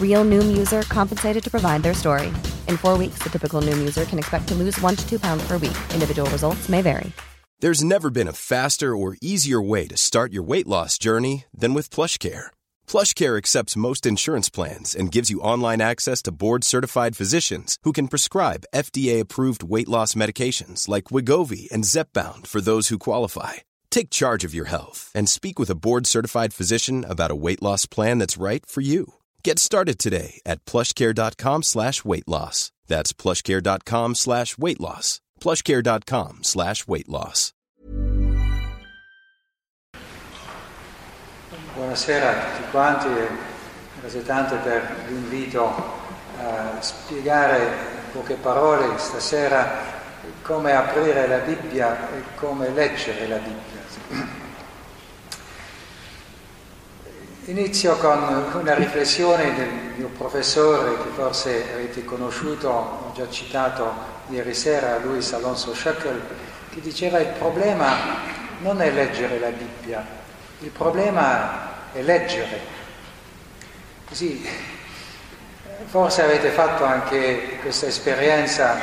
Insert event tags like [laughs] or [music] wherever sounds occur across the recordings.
Real Noom user compensated to provide their story. In four weeks, the typical Noom user can expect to lose one to two pounds per week. Individual results may vary. There's never been a faster or easier way to start your weight loss journey than with PlushCare. PlushCare accepts most insurance plans and gives you online access to board-certified physicians who can prescribe FDA-approved weight loss medications like Wigovi and Zepbound for those who qualify. Take charge of your health and speak with a board-certified physician about a weight loss plan that's right for you. Get started today at plushcare.com slash weight loss. That's plushcare.com slash weight loss. plushcare.com slash weight loss. Buonasera a tutti quanti grazie tante per l'invito a spiegare in poche parole stasera come aprire la Bibbia e come leggere la Bibbia. Inizio con una riflessione del mio professore che forse avete conosciuto, ho già citato ieri sera, Luis Alonso Schöckel, che diceva il problema non è leggere la Bibbia, il problema è leggere. Così, forse avete fatto anche questa esperienza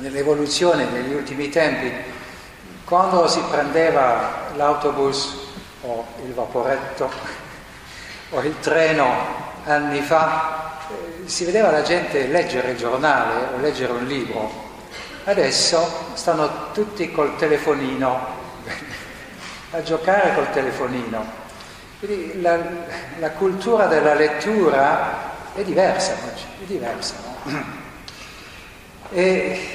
nell'evoluzione negli ultimi tempi, quando si prendeva l'autobus o il vaporetto o il treno anni fa, si vedeva la gente leggere il giornale o leggere un libro. Adesso stanno tutti col telefonino [laughs] a giocare col telefonino. Quindi la, la cultura della lettura è diversa oggi, è diversa. No? E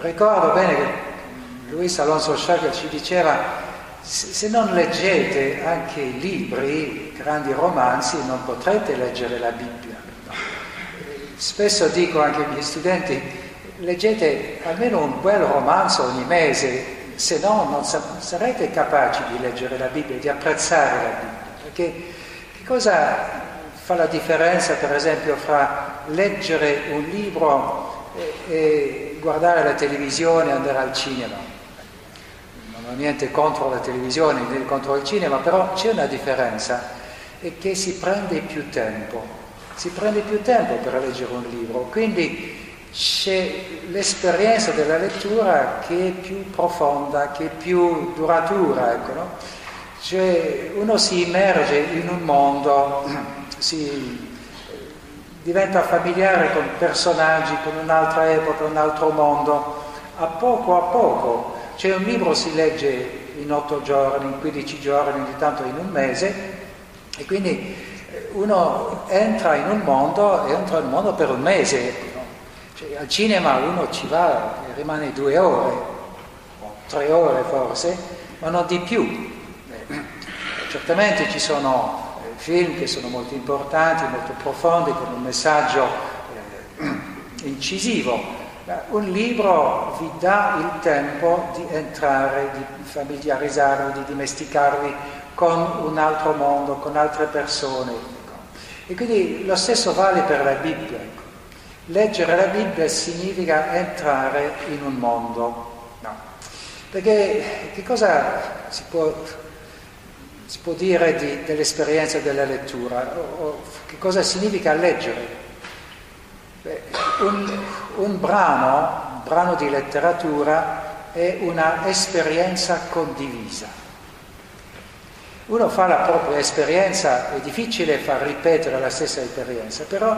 ricordo bene che Luis Alonso Sciacca ci diceva se non leggete anche i libri, grandi romanzi, non potrete leggere la Bibbia. Spesso dico anche ai miei studenti, leggete almeno un bel romanzo ogni mese, se no non sarete capaci di leggere la Bibbia di apprezzare la Bibbia. Perché che cosa fa la differenza, per esempio, fra leggere un libro e, e guardare la televisione e andare al cinema? Ho niente contro la televisione né contro il cinema, però c'è una differenza, è che si prende più tempo, si prende più tempo per leggere un libro, quindi c'è l'esperienza della lettura che è più profonda, che è più duratura, ecco, no? Cioè uno si immerge in un mondo, [clears throat] si diventa familiare con personaggi, con un'altra epoca, un altro mondo, a poco a poco. Cioè un libro si legge in otto giorni, in 15 giorni, di tanto in un mese, e quindi uno entra in un mondo, entra in un mondo per un mese, ecco, cioè, al cinema uno ci va e rimane due ore, o tre ore forse, ma non di più. Eh, certamente ci sono eh, film che sono molto importanti, molto profondi, con un messaggio eh, incisivo. Ma un libro vi dà il tempo di entrare, di familiarizzarvi, di dimesticarvi con un altro mondo, con altre persone. E quindi lo stesso vale per la Bibbia. Ecco. Leggere la Bibbia significa entrare in un mondo. No. Perché che cosa si può, si può dire di, dell'esperienza della lettura? O, o, che cosa significa leggere? Beh, un, un brano, un brano di letteratura è una esperienza condivisa. Uno fa la propria esperienza, è difficile far ripetere la stessa esperienza, però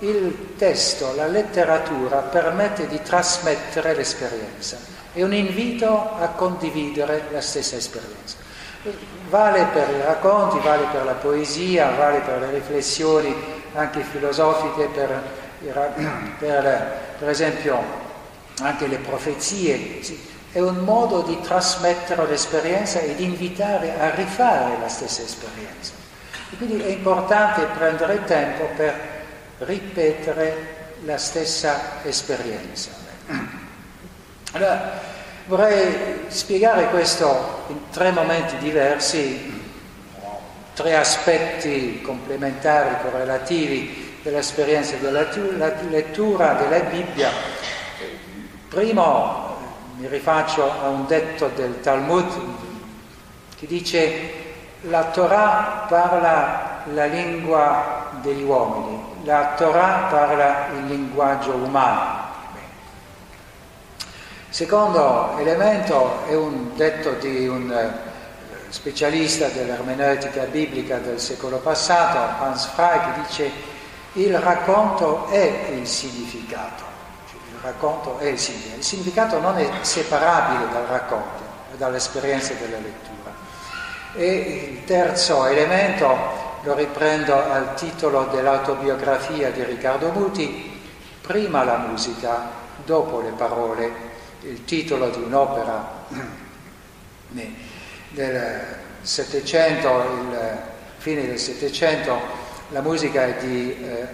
il testo, la letteratura permette di trasmettere l'esperienza, è un invito a condividere la stessa esperienza. Vale per i racconti, vale per la poesia, vale per le riflessioni anche filosofiche, per, per, per esempio anche le profezie. È un modo di trasmettere l'esperienza e di invitare a rifare la stessa esperienza. E quindi è importante prendere tempo per ripetere la stessa esperienza. Allora, vorrei spiegare questo in tre momenti diversi, tre aspetti complementari, correlativi dell'esperienza della lettura della Bibbia. Primo mi rifaccio a un detto del Talmud che dice la Torah parla la lingua degli uomini, la Torah parla il linguaggio umano. Secondo elemento è un detto di un eh, specialista dell'ermeneutica biblica del secolo passato, Hans Frey, che dice il racconto è il significato. Il racconto è il significato. Il significato non è separabile dal racconto, dall'esperienza della lettura. E il terzo elemento lo riprendo al titolo dell'autobiografia di Riccardo Muti, prima la musica, dopo le parole, il titolo di un'opera [clears throat] del Settecento, fine del Settecento, la musica è di eh, eh,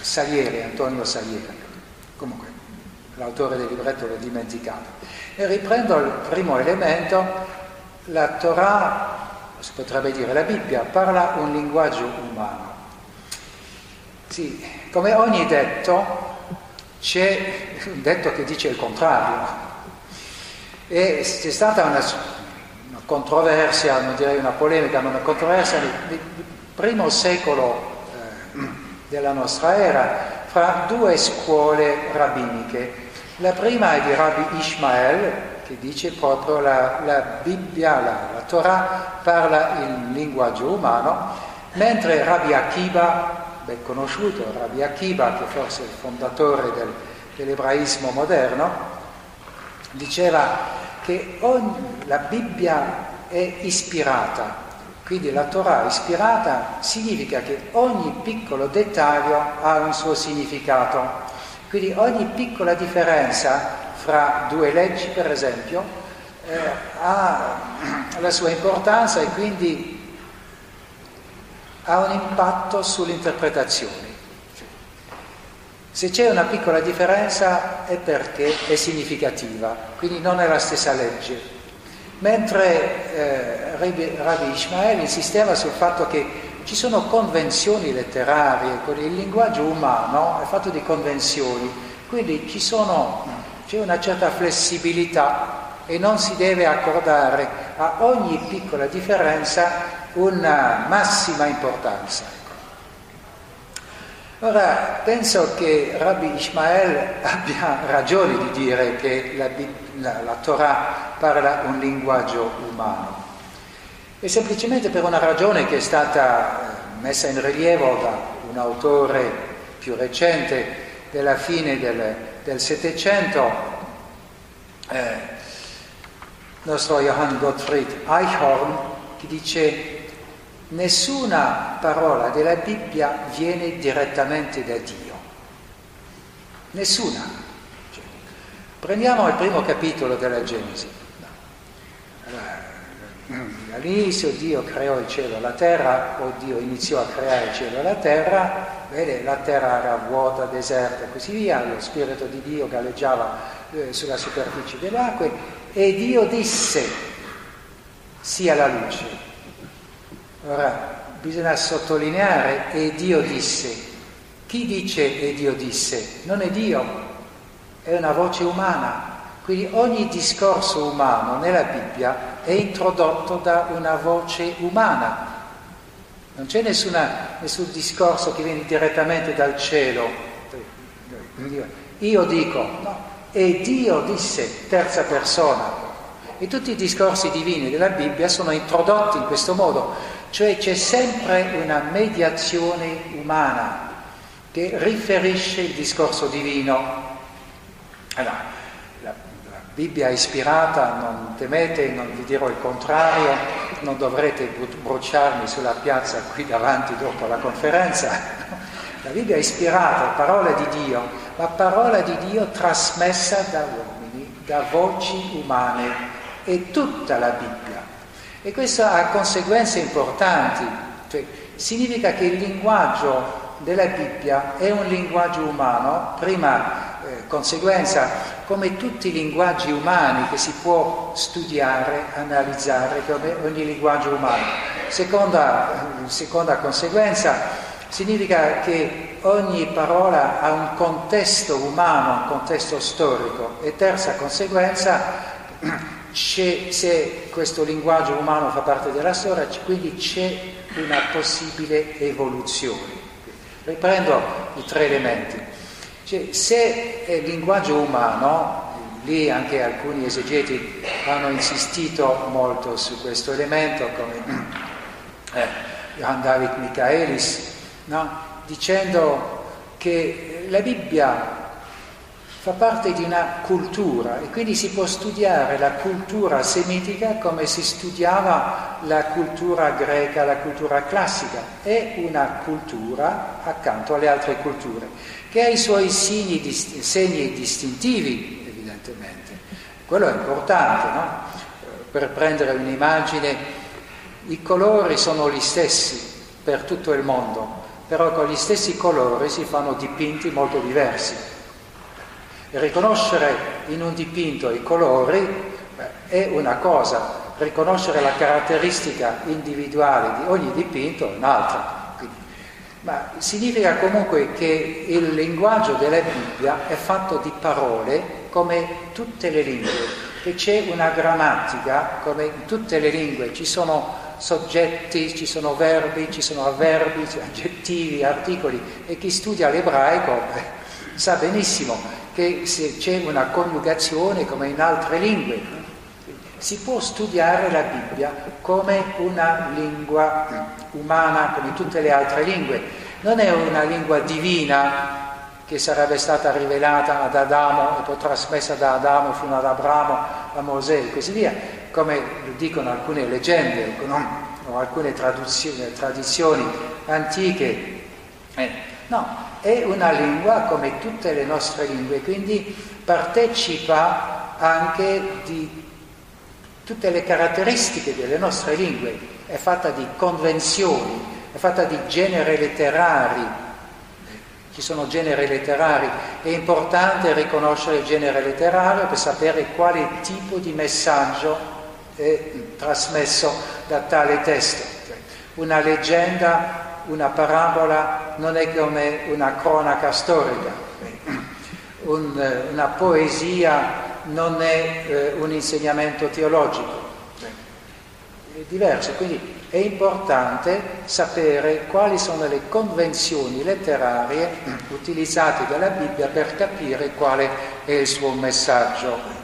Salieri, Antonio Salieri, comunque l'autore del libretto l'ho dimenticato. E riprendo il primo elemento, la Torah, si potrebbe dire la Bibbia, parla un linguaggio umano. Sì, come ogni detto, c'è un detto che dice il contrario. E c'è stata una, una controversia, non direi una polemica, ma una controversia nel primo secolo eh, della nostra era fra due scuole rabbiniche. La prima è di Rabbi Ishmael, che dice proprio la, la Bibbia, la, la, Torah parla il linguaggio umano, mentre Rabbi Akiba, ben conosciuto, Rabbi Akiba, che forse è il fondatore del, dell'ebraismo moderno, diceva che ogni, la Bibbia è ispirata, quindi la Torah ispirata significa che ogni piccolo dettaglio ha un suo significato, quindi ogni piccola differenza fra due leggi, per esempio, eh, ha la sua importanza e quindi ha un impatto sulle interpretazioni. Se c'è una piccola differenza è perché è significativa, quindi non è la stessa legge. Mentre eh, Rabbi Ishmael insisteva sul fatto che ci sono convenzioni letterarie, il linguaggio umano è fatto di convenzioni, quindi sono c'è una certa flessibilità e non si deve accordare a ogni piccola differenza una massima importanza. Ora, penso che Rabbi Ishmael [laughs] abbia ragione di dire che la, la, la Torah parla un linguaggio umano. E semplicemente per una ragione che è stata eh, messa in rilievo da un autore più recente della fine del Settecento, eh, il nostro Johann Gottfried Eichhorn, che dice nessuna parola della Bibbia viene direttamente da Dio. Nessuna. Cioè, prendiamo il primo capitolo della Genesi. All'inizio Dio creò il cielo e la terra, o Dio iniziò a creare il cielo e la terra, vede, la terra era vuota, deserta e così via, lo Spirito di Dio galleggiava eh, sulla superficie delle acque e Dio disse sia la luce. Ora, bisogna sottolineare e Dio disse. Chi dice e Dio disse? Non è Dio, è una voce umana. Quindi ogni discorso umano nella Bibbia è introdotto da una voce umana. Non c'è nessuna, nessun discorso che viene direttamente dal cielo. Io dico, no, e Dio disse, terza persona. E tutti i discorsi divini della Bibbia sono introdotti in questo modo, cioè c'è sempre una mediazione umana. che riferisce il discorso divino. Allora, la, la Bibbia è ispirata, non temete, non vi dirò il contrario, non dovrete bruciarmi sulla piazza qui davanti dopo la conferenza. La Bibbia è ispirata, parola di Dio, ma parola di Dio trasmessa da uomini, da voci umane. È tutta la Bibbia. E questo ha conseguenze importanti. Cioè, significa che il linguaggio della Bibbia è un linguaggio umano, prima eh, conseguenza, come tutti i linguaggi umani che si può studiare, analizzare, come ogni linguaggio umano. Seconda, seconda conseguenza, significa che ogni parola ha un contesto umano, un contesto storico. E terza conseguenza, [clears throat] se questo linguaggio umano fa parte della storia, quindi c'è una possibile evoluzione. Riprendo i tre elementi. Cioè, se il linguaggio umano, lì anche alcuni esegeti hanno insistito molto su questo elemento, come eh, Johann David Michaelis, no? dicendo che la Bibbia fa parte di una cultura e quindi si può studiare la cultura semitica come si studiava la cultura greca, la cultura classica. È una cultura accanto alle altre culture che ha i suoi segni, segni distintivi, evidentemente. Quello è importante, no? Per prendere un'immagine, i colori sono gli stessi per tutto il mondo, però con gli stessi colori si fanno dipinti molto diversi. Riconoscere in un dipinto i colori è una cosa, riconoscere la caratteristica individuale di ogni dipinto è un'altra. Ma significa comunque che il linguaggio della Bibbia è fatto di parole come tutte le lingue, che c'è una grammatica come in tutte le lingue, ci sono soggetti, ci sono verbi, ci sono avverbi, aggettivi, articoli e chi studia l'ebraico sa benissimo che se c'è una coniugazione come in altre lingue. Si può studiare la Bibbia come una lingua umana, come tutte le altre lingue. Non è una lingua divina che sarebbe stata rivelata ad Adamo e poi trasmessa da Adamo fino ad Abramo, a Mosè e così via, come dicono alcune leggende o alcune tradizioni antiche. Eh, no, è una lingua come tutte le nostre lingue, quindi partecipa anche di tutte le caratteristiche delle nostre lingue, è fatta di convenzioni, è fatta di generi letterari, ci sono generi letterari, è importante riconoscere il genere letterario per sapere quale tipo di messaggio è trasmesso da tale testo. Una leggenda una parabola non è come una cronaca storica, un, una poesia non è eh, un insegnamento teologico, è diverso, quindi è importante sapere quali sono le convenzioni letterarie utilizzate dalla Bibbia per capire quale è il suo messaggio.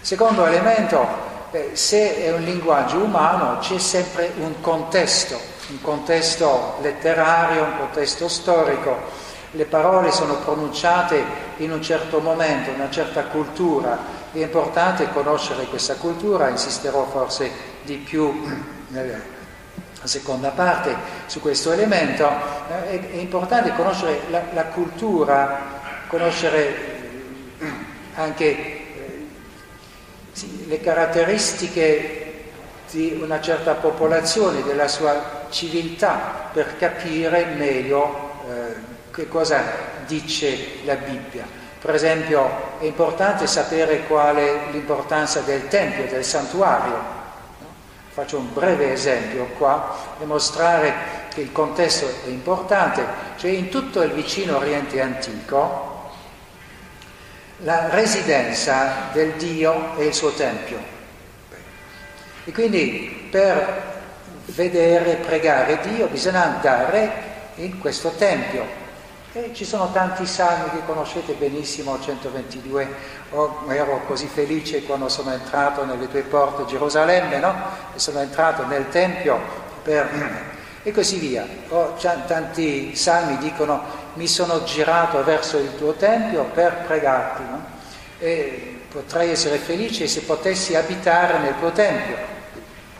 Secondo elemento, eh, se è un linguaggio umano c'è sempre un contesto un contesto letterario, un contesto storico, le parole sono pronunciate in un certo momento, in una certa cultura, è importante conoscere questa cultura, insisterò forse di più nella seconda parte su questo elemento, è, è importante conoscere la, la, cultura, conoscere anche eh, sì, le caratteristiche di una certa popolazione, della sua civiltà, per capire meglio eh, che cosa dice la Bibbia. Per esempio è importante sapere qual è l'importanza del Tempio, del santuario. Faccio un breve esempio qua, mostrare che il contesto è importante, cioè in tutto il vicino Oriente antico la residenza del Dio è il suo Tempio. E quindi per vedere, pregare Dio bisogna andare in questo Tempio. E ci sono tanti salmi che conoscete benissimo, 122, oh, ero così felice quando sono entrato nelle tue porte Gerusalemme, no? E sono entrato nel Tempio per e così via. Oh, tanti salmi dicono mi sono girato verso il tuo tempio per pregarti, no? e potrei essere felice se potessi abitare nel tuo tempio.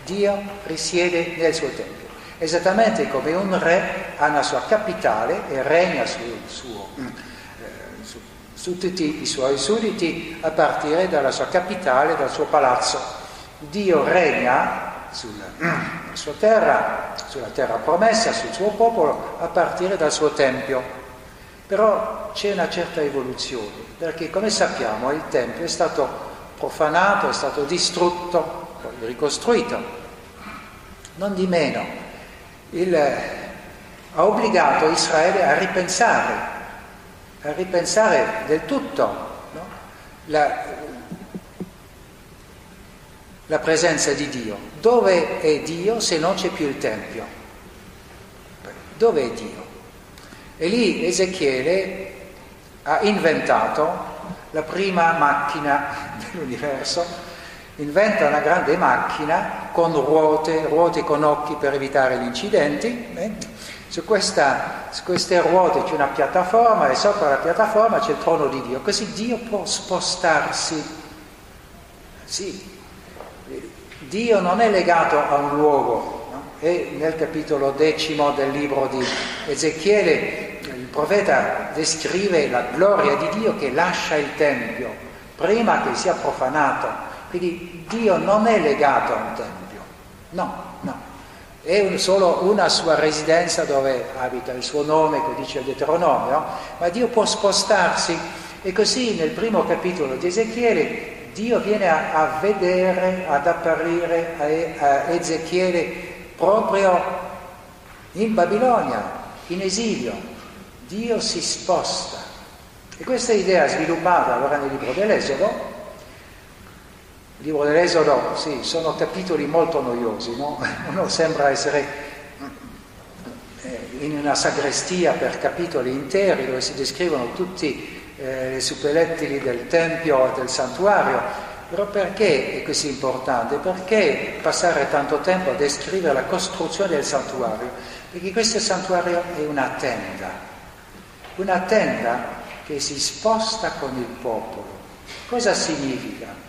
Dio risiede nel suo tempio esattamente come un re ha una sua capitale e regna su, suo, eh, su, su tutti i suoi sudditi a partire dalla sua capitale, dal suo palazzo. Dio regna [clears throat] sulla, sua terra, sulla terra promessa, sul suo popolo, a partire dal suo tempio. Però c'è una certa evoluzione, perché come sappiamo il Tempio è stato profanato, è stato distrutto, poi ricostruito. Non di meno, il, ha obbligato Israele a ripensare, a ripensare del tutto no? la, la presenza di Dio. Dove è Dio se non c'è più il Tempio? Dove è Dio? E lì Ezechiele ha inventato la prima macchina [laughs] dell'universo inventa una grande macchina con ruote, ruote con occhi per evitare gli incidenti. Eh? Su, questa, su, queste ruote c'è una piattaforma e sopra la piattaforma c'è il trono di Dio, così Dio può spostarsi. Sì, Dio non è legato a un luogo. No? E nel capitolo decimo del libro di Ezechiele il profeta descrive la gloria di Dio che lascia il Tempio prima che sia profanato quindi Dio non è legato a un tempio, no, no, è un, solo una sua residenza dove abita il suo nome, come dice il Deuteronomio, ma Dio può spostarsi e così nel primo capitolo di Ezechiele Dio viene a, a vedere, ad apparire a, a Ezechiele proprio in Babilonia, in esilio. Dio si sposta. E questa idea sviluppata allora nel libro dell'Esodo il libro dell'Esodo, sì, sono capitoli molto noiosi, no? [laughs] Uno sembra essere eh, in una sagrestia per capitoli interi dove si descrivono tutti eh, i suppellettili del Tempio e del Santuario. Però perché è così importante? Perché passare tanto tempo a descrivere la costruzione del santuario? Perché questo santuario è una tenda, una tenda che si sposta con il popolo. Cosa significa?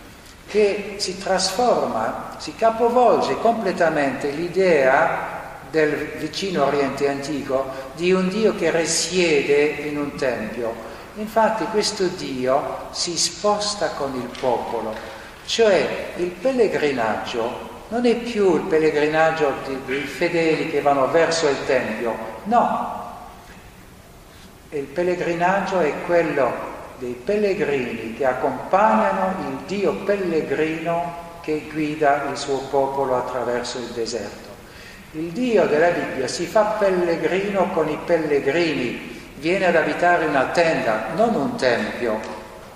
Che si trasforma, si capovolge completamente l'idea del vicino Oriente antico di un Dio che risiede in un tempio. Infatti questo Dio si sposta con il popolo, cioè il pellegrinaggio non è più il pellegrinaggio dei fedeli che vanno verso il Tempio, no, il pellegrinaggio è quello dei pellegrini che accompagnano il Dio pellegrino che guida il suo popolo attraverso il deserto. Il Dio della Bibbia si fa pellegrino con i pellegrini, viene ad abitare una tenda, non un tempio,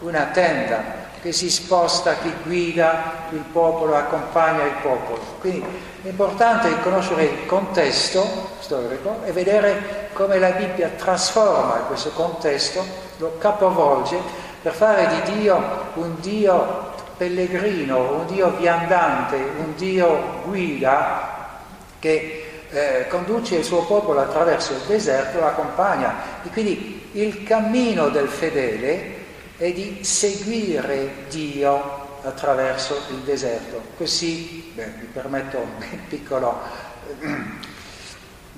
una tenda che si sposta, che guida il popolo, accompagna il popolo. Quindi è importante conoscere il contesto storico e vedere come la Bibbia trasforma questo contesto, lo capovolge per fare di Dio un Dio pellegrino, un Dio viandante, un Dio guida che eh, conduce il suo popolo attraverso il deserto, lo accompagna. E quindi il cammino del fedele è di seguire Dio attraverso il deserto. Così, beh, mi permetto un [laughs] piccolo,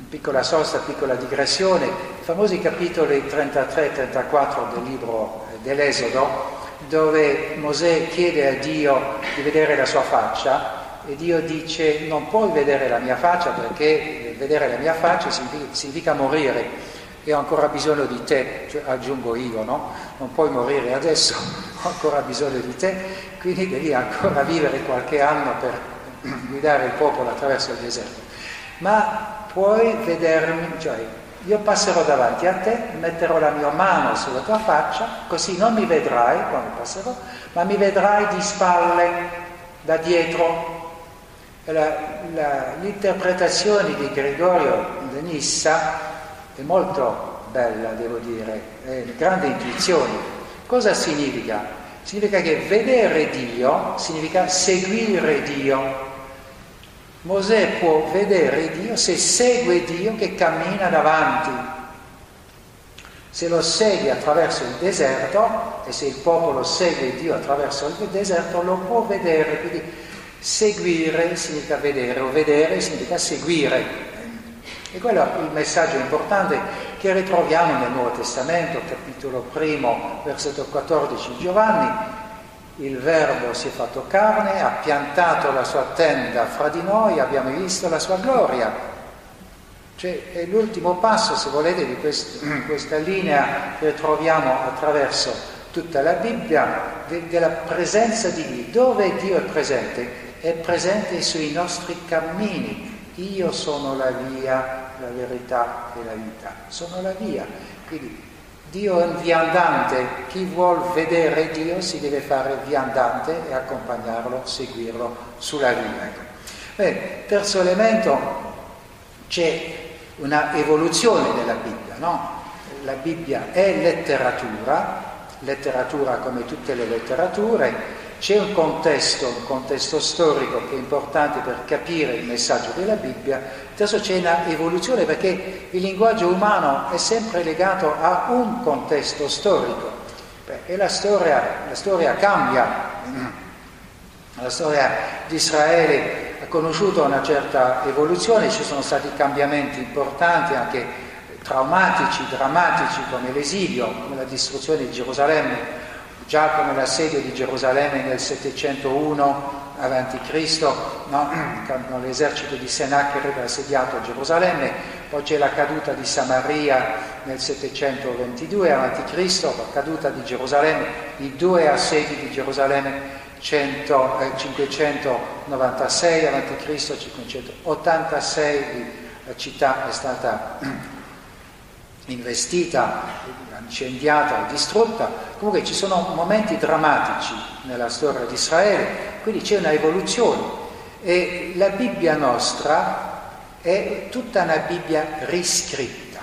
piccola sosta, piccola digressione, i famosi capitoli 33 e 34 del libro dell'Esodo, dove Mosè chiede a Dio di vedere la sua faccia e Dio dice non puoi vedere la mia faccia perché vedere la mia faccia significa, significa morire e ho ancora bisogno di te, cioè, aggiungo io, no? Non puoi morire adesso, [laughs] ho ancora bisogno di te, quindi devi ancora vivere qualche anno per [clears throat] guidare il popolo attraverso il deserto. Ma puoi vedermi, cioè io passerò davanti a te, metterò la mia mano sulla tua faccia, così non mi vedrai quando passerò, ma mi vedrai di spalle, da dietro. La, la, l'interpretazione di Gregorio de Nissa è molto bella, devo dire, è grande intuizione. Cosa significa? Significa che vedere Dio significa seguire Dio. Mosè può vedere Dio se segue Dio che cammina davanti. Se lo segue attraverso il deserto e se il popolo segue Dio attraverso il deserto lo può vedere, quindi seguire significa vedere o vedere significa seguire. E quello è il messaggio importante che ritroviamo nel Nuovo Testamento, capitolo primo, versetto 14 Giovanni, il Verbo si è fatto carne, ha piantato la sua tenda fra di noi, abbiamo visto la sua gloria. Cioè, è l'ultimo passo, se volete, di quest- [clears throat] questa linea che troviamo attraverso tutta la Bibbia, de- della presenza di Dio. Dove Dio è presente? È presente sui nostri cammini. Io sono la via, la verità e la vita. Sono la via. Quindi Dio è un viandante, chi vuol vedere Dio si deve fare viandante e accompagnarlo, seguirlo sulla via. Beh, terzo elemento, c'è una evoluzione della Bibbia, no? La Bibbia è letteratura, letteratura come tutte le letterature, c'è un contesto, un contesto storico che è importante per capire il messaggio della Bibbia, adesso c'è una evoluzione perché il linguaggio umano è sempre legato a un contesto storico. E la storia, la storia cambia. [clears throat] La storia di Israele ha conosciuto una certa evoluzione, ci sono stati cambiamenti importanti, anche traumatici, drammatici, come l'esilio, come la distruzione di Gerusalemme già come l'assedio di Gerusalemme nel 701 a.C., no? [clears throat] quando l'esercito di Sennacherib ha assediato Gerusalemme, poi c'è la caduta di Samaria nel 722 a.C., la caduta di Gerusalemme, i due assedi di Gerusalemme 100, eh, 596 a.C., 586 la città è stata [clears throat] investita, incendiata, distrutta. Comunque ci sono momenti drammatici nella storia di Israele, quindi c'è una evoluzione e la Bibbia nostra è tutta una Bibbia riscritta,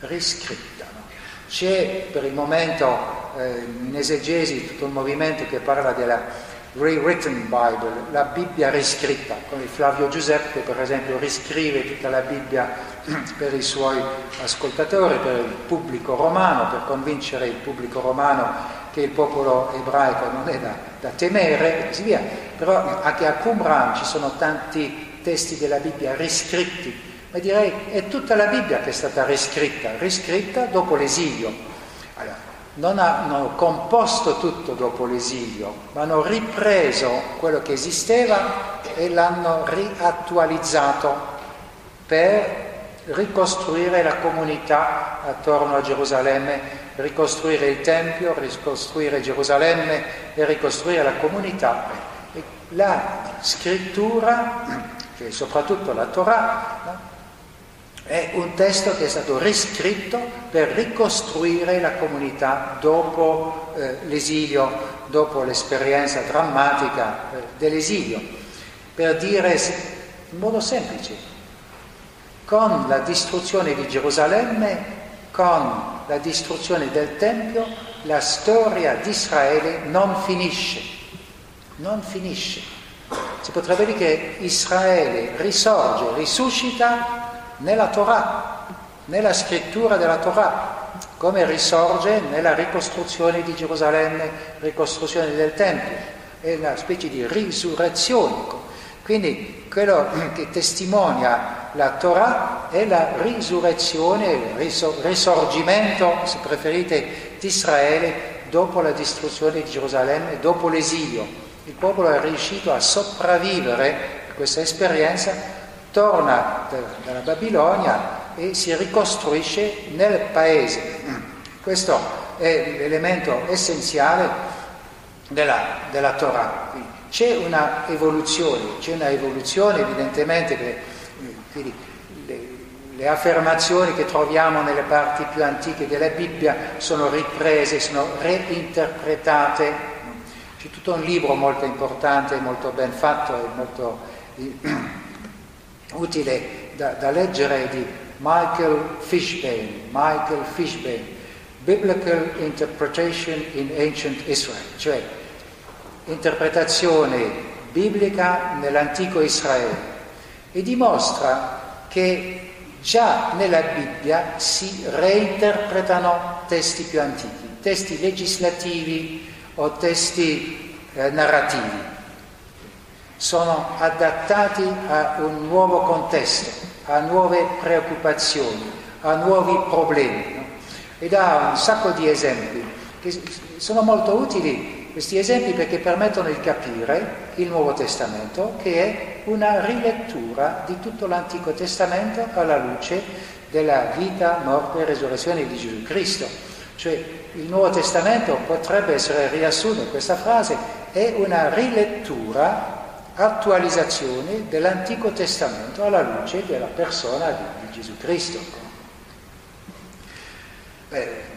riscritta. No? C'è per il momento eh, in esegesi tutto un movimento che parla della rewritten Bible, la Bibbia riscritta, come Flavio Giuseppe per esempio riscrive tutta la Bibbia per i suoi ascoltatori, per il pubblico romano, per convincere il pubblico romano che il popolo ebraico non è da, da temere e così via. Però anche a Qumran ci sono tanti testi della Bibbia riscritti, ma direi è tutta la Bibbia che è stata riscritta, riscritta dopo l'esilio. Allora, non hanno composto tutto dopo l'esilio, ma hanno ripreso quello che esisteva e l'hanno riattualizzato per ricostruire la comunità attorno a Gerusalemme, ricostruire il Tempio, ricostruire Gerusalemme e ricostruire la comunità. La scrittura, che è soprattutto la Torah? È un testo che è stato riscritto per ricostruire la comunità dopo eh, l'esilio, dopo l'esperienza drammatica eh, dell'esilio. Per dire in modo semplice, con la distruzione di Gerusalemme, con la distruzione del Tempio, la storia di Israele non finisce, non finisce. Si potrebbe dire che Israele risorge, risuscita nella Torah, nella scrittura della Torah, come risorge nella ricostruzione di Gerusalemme, ricostruzione del Tempio, è una specie di risurrezione. Quindi quello che testimonia la Torah è la risurrezione, il risorgimento, se preferite, di Israele dopo la distruzione di Gerusalemme, dopo l'esilio. Il popolo è riuscito a sopravvivere a questa esperienza torna dalla Babilonia e si ricostruisce nel paese. Questo è l'elemento essenziale della, della Torah. C'è una evoluzione, c'è una evoluzione evidentemente che quindi, le, le affermazioni che troviamo nelle parti più antiche della Bibbia sono riprese, sono reinterpretate. C'è tutto un libro molto importante, molto ben fatto e molto [clears throat] utile da, da leggere di Michael Fishbane, Michael Fishbane, Biblical Interpretation in Ancient Israel, cioè interpretazione biblica nell'antico Israele. e dimostra che già nella Bibbia si reinterpretano testi più antichi, testi legislativi o testi eh, narrativi. Sono adattati a un nuovo contesto, a nuove preoccupazioni, a nuovi problemi. No? E dà un sacco di esempi che sono molto utili questi esempi perché permettono di capire il Nuovo Testamento, che è una rilettura di tutto l'Antico Testamento alla luce della vita, morte e resurrezione di Gesù Cristo. Cioè il Nuovo Testamento potrebbe essere riassunto in questa frase, è una rilettura, attualizzazione dell'Antico Testamento alla luce della persona di, di Gesù Cristo. Beh,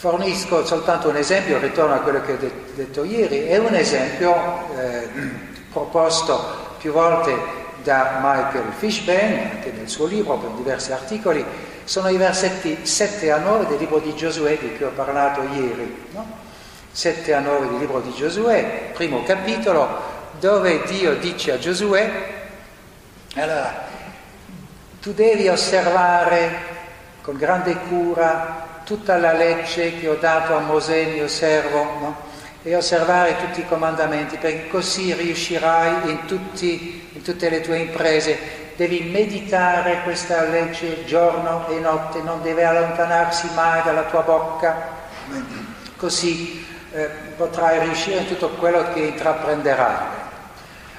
Fornisco soltanto un esempio, ritorno a quello che ho detto ieri, è un esempio eh, proposto più volte da Michael Fishbane, anche nel suo libro, per diversi articoli, sono i versetti 7 a 9 del libro di Giosuè di cui ho parlato ieri. No? 7 a 9 del libro di Giosuè, primo capitolo, dove Dio dice a Giosuè, allora, tu devi osservare con grande cura tutta la legge che ho dato a Mosè, mio servo, no? e osservare tutti i comandamenti, perché così riuscirai in, tutti, in tutte le tue imprese. Devi meditare questa legge giorno e notte, non deve allontanarsi mai dalla tua bocca, così eh, potrai riuscire in tutto quello che intraprenderai.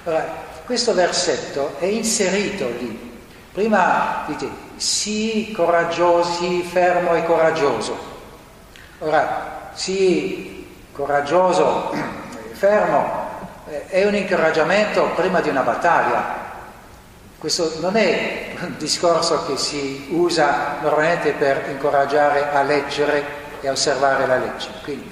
Allora, questo versetto è inserito lì. Prima dite, sii coraggioso, sii fermo e coraggioso. Ora, sii coraggioso e [clears throat] fermo eh, è un incoraggiamento prima di una battaglia. Questo non è un discorso che si usa normalmente per incoraggiare a leggere e a osservare la legge. Quindi,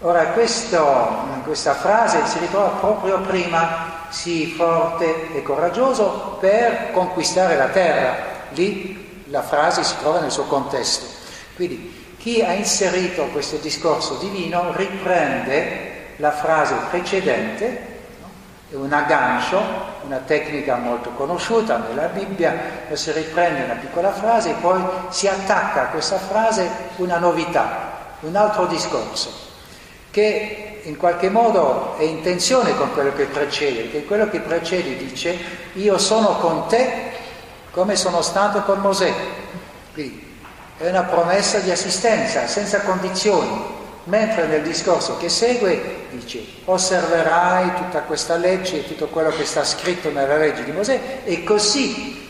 ora, questo, questa frase si ritrova proprio prima, sii forte e coraggioso per conquistare la terra lì la frase si trova nel suo contesto. Quindi chi ha inserito questo discorso divino riprende la frase precedente, è un aggancio, una tecnica molto conosciuta nella Bibbia, si riprende una piccola frase e poi si attacca a questa frase una novità, un altro discorso, che in qualche modo è in tensione con quello che precede, perché quello che precede dice io sono con te come sono stato con Mosè. Quindi è una promessa di assistenza senza condizioni, mentre nel discorso che segue dice osserverai tutta questa legge e tutto quello che sta scritto nella legge di Mosè e così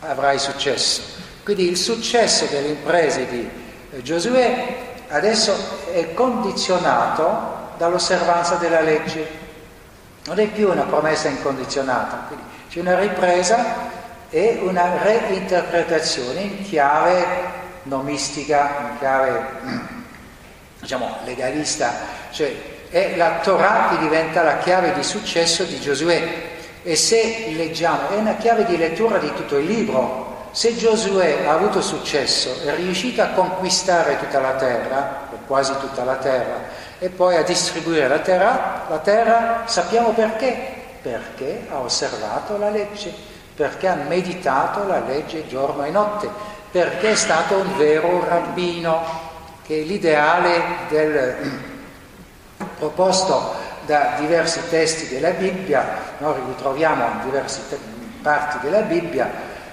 avrai successo. Quindi il successo delle imprese di eh, Giosuè adesso è condizionato dall'osservanza della legge, non è più una promessa incondizionata. Quindi c'è una ripresa e una reinterpretazione in chiave nomistica, in chiave [clears throat] diciamo legalista, cioè è la Torah che diventa la chiave di successo di Giosuè e se leggiamo, è una chiave di lettura di tutto il libro, se Giosuè ha avuto successo, è riuscito a conquistare tutta la terra, o quasi tutta la terra, e poi a distribuire la terra, la terra sappiamo perché, perché ha osservato la legge, perché ha meditato la legge giorno e notte, perché è stato un vero rabbino, che l'ideale del, proposto da diversi testi della Bibbia, noi ritroviamo in diverse parti della Bibbia,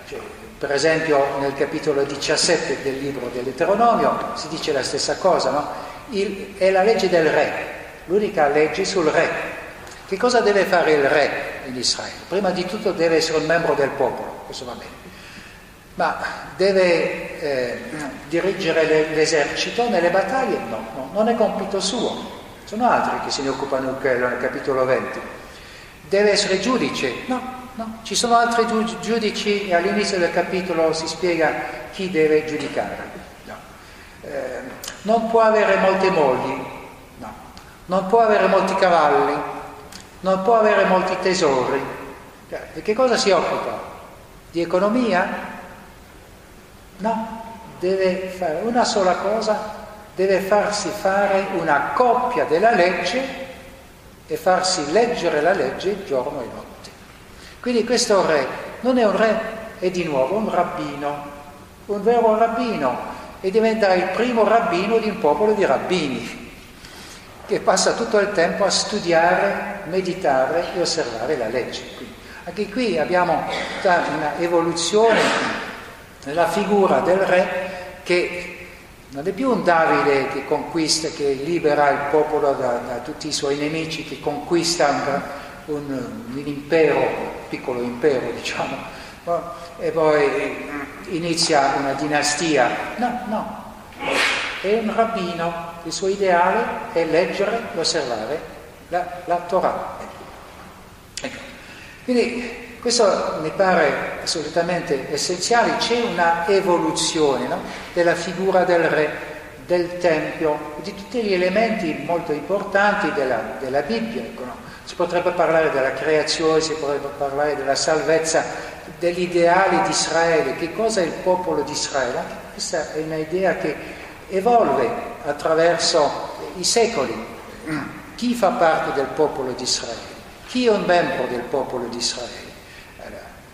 cioè, per esempio nel capitolo 17 del libro dell'Eteronomio si dice la stessa cosa, no? Il, è la legge del re, l'unica legge sul re, che cosa deve fare il re in Israele? Prima di tutto deve essere un membro del popolo, questo va bene, ma deve eh, dirigere l'esercito nelle battaglie? No, no, non è compito suo, sono altri che se ne occupano nel capitolo 20. Deve essere giudice? No, no, ci sono altri giudici e all'inizio del capitolo si spiega chi deve giudicare. Eh, non può avere molte mogli, no. non può avere molti cavalli, non può avere molti tesori. Cioè, di che cosa si occupa? Di economia? No, deve fare una sola cosa, deve farsi fare una coppia della legge e farsi leggere la legge giorno e notte. Quindi questo re non è un re, è di nuovo un rabbino, un vero rabbino, e diventa il primo rabbino di un popolo di rabbini, che passa tutto il tempo a studiare, meditare e osservare la legge. Quindi, anche qui abbiamo una evoluzione nella figura del re che non è più un Davide che conquista, che libera il popolo da, da tutti i suoi nemici, che conquista un, un, un impero, piccolo impero diciamo, e poi inizia una dinastia. No, no, è un rabbino, il suo ideale è leggere e osservare la, la Torah. Ecco. Quindi questo mi pare assolutamente essenziale, c'è una evoluzione no? della figura del re, del Tempio, di tutti gli elementi molto importanti della, della Bibbia. Ecco, no? Si potrebbe parlare della creazione, si potrebbe parlare della salvezza, degli ideali di Israele, che cosa è il popolo di Israele. Questa è un'idea che evolve attraverso i secoli. Chi fa parte del popolo di Israele? Chi è un membro del popolo di Israele?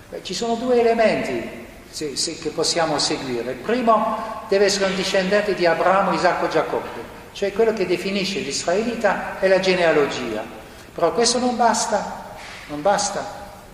Beh, ci sono due elementi se, se, che possiamo seguire. Il primo deve essere un discendente di Abramo, Isacco e Giacobbe, cioè quello che definisce l'israelita è la genealogia. Però questo non basta, non basta.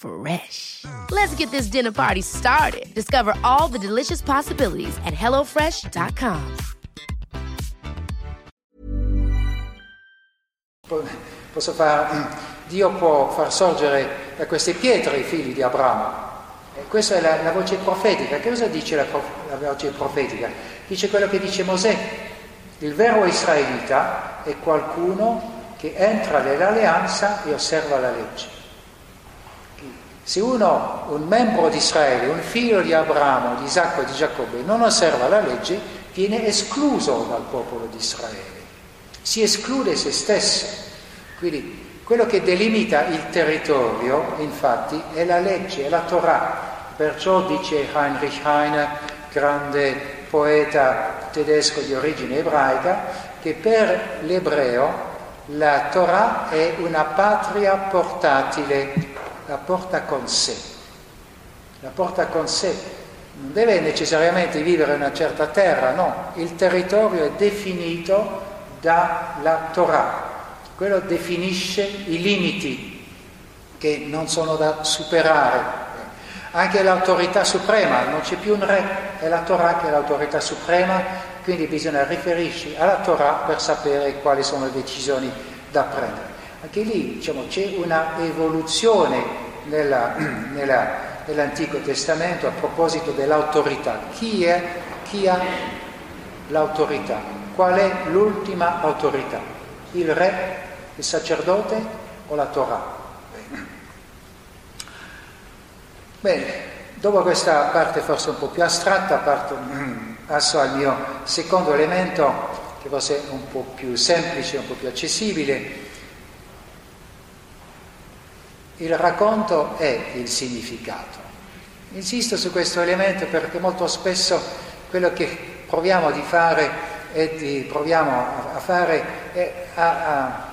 Fresh. Let's get this dinner party started. Discover all the delicious possibilities at hellofresh.com. Posso far, Dio può far sorgere da queste pietre i figli di Abramo. Questa è la, la, voce profetica. Che cosa dice la, la voce profetica? Dice quello che dice Mosè. Il vero israelita è qualcuno che entra nell'alleanza e osserva la legge. Se uno, un membro di Israele, un figlio di Abramo, di Isacco e di Giacobbe, non osserva la legge, viene escluso dal popolo di Israele. Si esclude se stesso. Quindi quello che delimita il territorio, infatti, è la legge, è la Torah. Perciò dice Heinrich Heine, grande poeta tedesco di origine ebraica, che per l'ebreo la Torah è una patria portatile la porta con sé. La porta con sé. Non deve necessariamente vivere in una certa terra, no, il territorio è definito dalla Torah. Quello definisce i limiti che non sono da superare. Anche l'autorità suprema, non c'è più un re, è la Torah che è l'autorità suprema, quindi bisogna riferirsi alla Torah per sapere quali sono le decisioni da prendere. Anche lì diciamo, c'è una evoluzione nella, [clears throat] nella, nell'Antico Testamento a proposito dell'autorità. Chi è? Chi ha l'autorità? Qual è l'ultima autorità? Il re, il sacerdote o la Torah? Bene, dopo questa parte forse un po' più astratta, parto, [clears throat] passo al mio secondo elemento, che forse è un po' più semplice, un po' più accessibile, il racconto è il significato. Insisto su questo elemento perché molto spesso quello che proviamo di fare e di, proviamo a fare è a, a,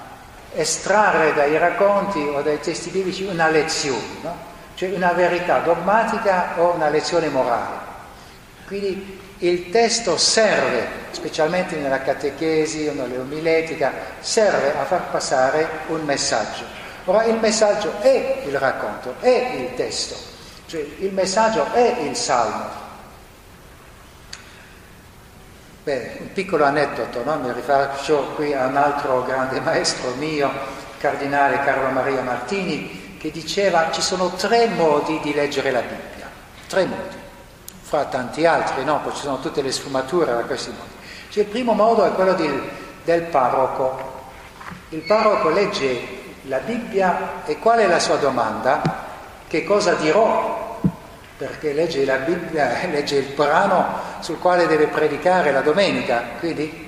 estrarre dai racconti o dai testi biblici una lezione, no? cioè una verità dogmatica o una lezione morale. Quindi il testo serve, specialmente nella catechesi o nell'omiletica, serve a far passare un messaggio. Ora il messaggio è il racconto, è il testo. Cioè, il messaggio è il salmo. Beh, un piccolo aneddoto, no? mi rifaccio qui a un altro grande maestro mio, cardinale Carlo Maria Martini, che diceva ci sono tre modi di leggere la Bibbia, tre modi, fra tanti altri, no? poi ci sono tutte le sfumature da questi modi. Cioè, il primo modo è quello di, del parroco. Il parroco legge la Bibbia e qual è la sua domanda? Che cosa dirò perché legge la Bibbia, [laughs] legge il brano sul quale deve predicare la domenica, quindi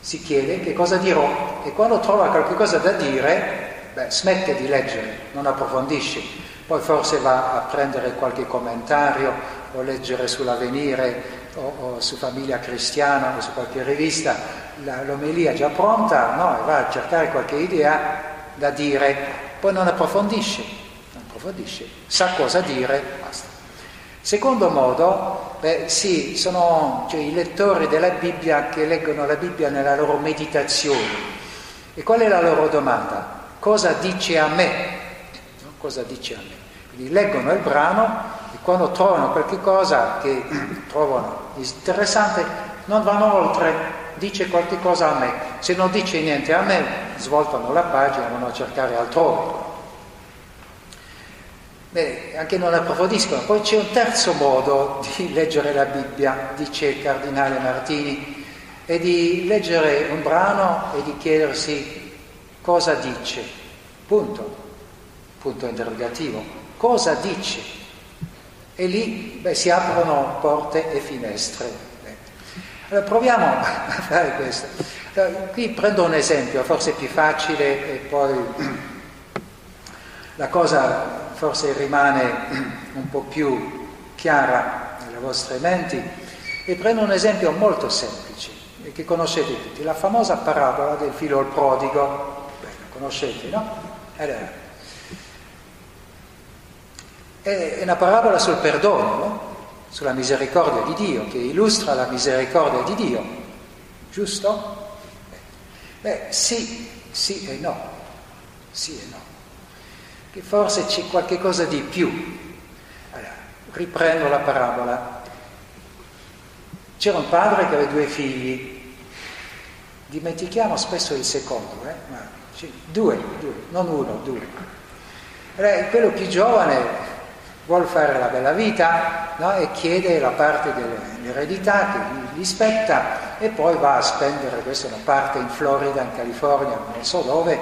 si chiede che cosa dirò e quando trova qualcosa da dire, beh, smette di leggere, non approfondisce, poi forse va a prendere qualche commentario o leggere sull'avvenire o, o su Famiglia Cristiana o su qualche rivista la, l'omelia già pronta, no? va a cercare qualche idea da dire, poi non approfondisce, non approfondisce, sa cosa dire, basta. Secondo modo, beh, sì, sono cioè, i lettori della Bibbia che leggono la Bibbia nella loro meditazione. E qual è la loro domanda? Cosa dice a me? Cosa dice a me? Quindi leggono il brano e quando trovano qualche cosa che trovano interessante, non vanno oltre, dice qualche cosa a me. Se non dice niente a me, svoltano la pagina, vanno a cercare altrove. Bene, anche non approfondiscono. Poi c'è un terzo modo di [laughs] leggere la Bibbia, dice il cardinale Martini, è di leggere un brano e di chiedersi cosa dice. Punto. Punto interrogativo. Cosa dice? E lì beh, si aprono porte e finestre. Allora proviamo a fare questo. Allora, qui prendo un esempio, forse più facile e poi la cosa forse rimane un po' più chiara nelle vostre menti, e prendo un esempio molto semplice che conoscete tutti, la famosa parabola del filo al prodigo, beh, la conoscete, no? Allora, è una parabola sul perdono, no? Sulla misericordia di Dio, che illustra la misericordia di Dio, giusto? Beh, sì, sì e no, sì e no che forse c'è qualche cosa di più. Allora, riprendo la parabola. C'era un padre che aveva due figli, dimentichiamo spesso il secondo, eh? Ma, due, due, non uno, due. Allora, quello più giovane vuole fare la bella vita no? e chiede la parte dell'eredità che gli spetta e poi va a spendere, questa una parte in Florida, in California, non so dove,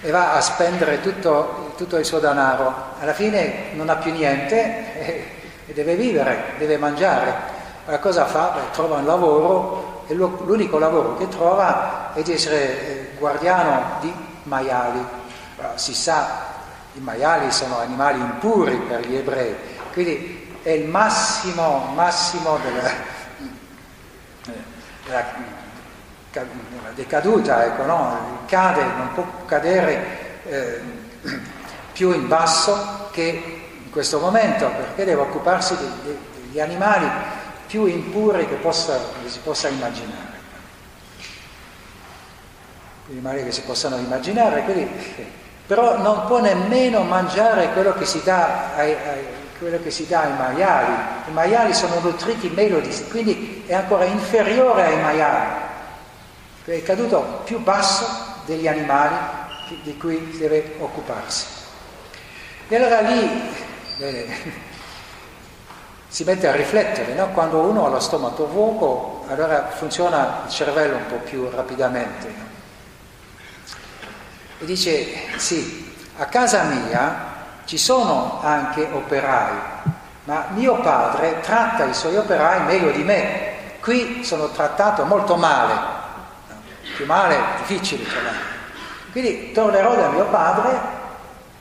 e va a spendere tutto, tutto il suo denaro. Alla fine non ha più niente e, e deve vivere, deve mangiare. Allora cosa fa? Beh, trova un lavoro e l'unico lavoro che trova è di essere eh, guardiano di maiali. Allora, si sa, i maiali sono animali impuri per gli ebrei, quindi è il massimo, massimo della, della decaduta, ecco, no? cade, non può cadere eh, più in basso che in questo momento, perché deve occuparsi di, di, degli animali più impuri che, possa, che si possa immaginare. Gli animali che si possano immaginare, quindi, però non può nemmeno mangiare quello che si dà ai, ai, che si dà ai maiali. I maiali sono nutriti meglio di quindi è ancora inferiore ai maiali è caduto più basso degli animali di cui deve occuparsi. E allora lì eh, [laughs] si mette a riflettere, no? quando uno ha lo stomaco vuoto, allora funziona il cervello un po' più rapidamente. No? E dice, sì, a casa mia ci sono anche operai, ma mio padre tratta i suoi operai meglio di me. Qui sono trattato molto male, più male, difficile trovare. Quindi tornerò da mio padre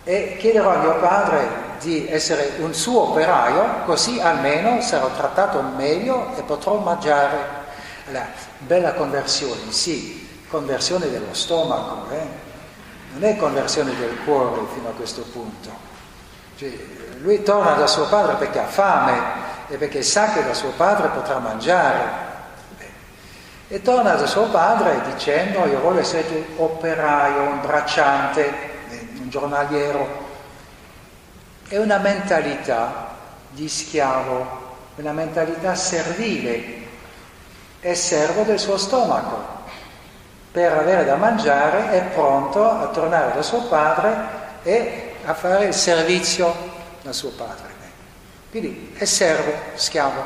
e chiederò a mio padre di essere un suo operaio, così almeno sarò trattato meglio e potrò mangiare. Allora, bella conversione, sì, conversione dello stomaco, eh? Non è conversione del cuore fino a questo punto. Cioè, lui torna da suo padre perché ha fame e perché sa che da suo padre potrà mangiare e torna da suo padre dicendo io voglio essere un operaio, un bracciante, un giornaliero. è una mentalità di schiavo, una mentalità servile, è servo del suo stomaco. Per avere da mangiare è pronto a tornare da suo padre e a fare il servizio al suo padre. Quindi è servo, schiavo.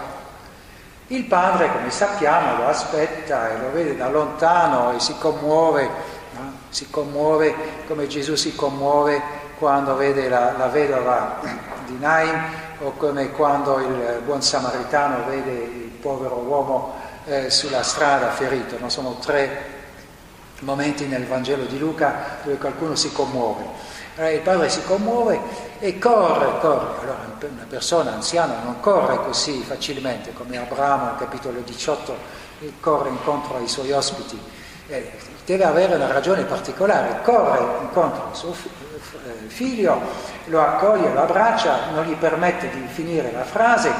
Il padre, come sappiamo, lo aspetta e lo vede da lontano e si commuove, no? si commuove come Gesù si commuove quando vede la, la vedova di Naim o come quando il buon samaritano vede il povero uomo eh, sulla strada ferito. No? Sono tre momenti nel Vangelo di Luca dove qualcuno si commuove. Allora il padre si commuove e corre, corre. Allora una persona anziana non corre così facilmente come Abramo capitolo 18 corre incontro ai suoi ospiti. Eh, deve avere una ragione particolare, corre incontro al suo eh, figlio, lo accoglie, lo abbraccia, non gli permette di finire la frase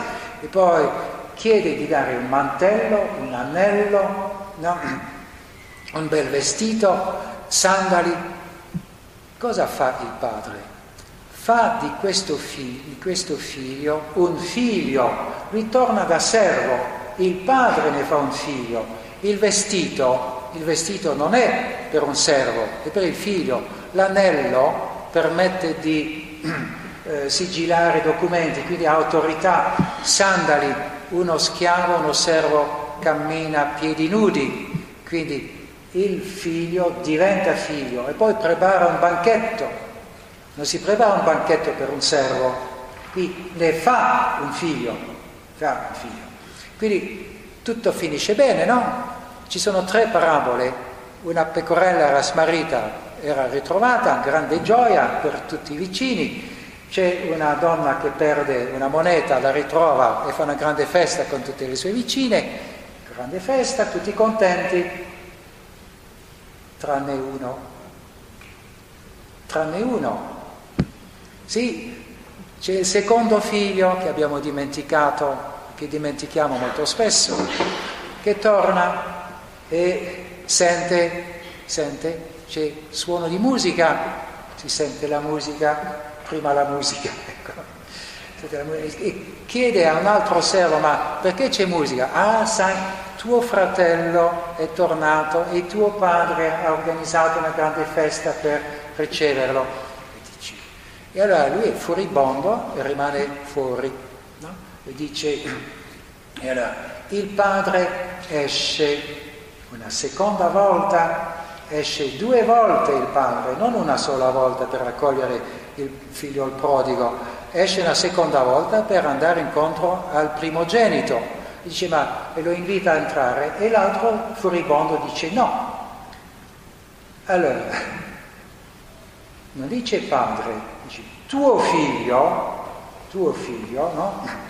e poi chiede di dare un mantello, un anello, no? Un bel vestito, sandali, Cosa fa il padre? Fa di questo, figlio, di questo figlio un figlio, ritorna da servo, il padre ne fa un figlio, il vestito, il vestito non è per un servo, è per il figlio, l'anello permette di [clears throat] eh, sigillare documenti, quindi ha autorità, sandali, uno schiavo, uno servo cammina a piedi nudi, quindi il figlio diventa figlio e poi prepara un banchetto. Non si prepara un banchetto per un servo, qui ne fa un figlio, fa un figlio. Quindi tutto finisce bene, no? Ci sono tre parabole. Una pecorella era smarrita, era ritrovata, grande gioia per tutti i vicini. C'è una donna che perde una moneta, la ritrova e fa una grande festa con tutte le sue vicine. Grande festa, tutti contenti tranne uno. Tranne uno. Sì, c'è il secondo figlio che abbiamo dimenticato, che dimentichiamo molto spesso, che torna e sente, sente, c'è suono di musica, si sente la musica, prima la musica, [laughs] ecco. E chiede a un altro servo, ma perché c'è musica? Ah, sai, tuo fratello è tornato e tuo padre ha organizzato una grande festa per riceverlo. E allora lui è furibondo e rimane fuori. No? E dice, e allora, il padre esce una seconda volta, esce due volte il padre, non una sola volta per raccogliere il figlio il prodigo, esce una seconda volta per andare incontro al primogenito dice ma lo invita a entrare e l'altro furibondo dice no. Allora, [laughs] non dice padre, dice tuo figlio, tuo figlio, no? [laughs]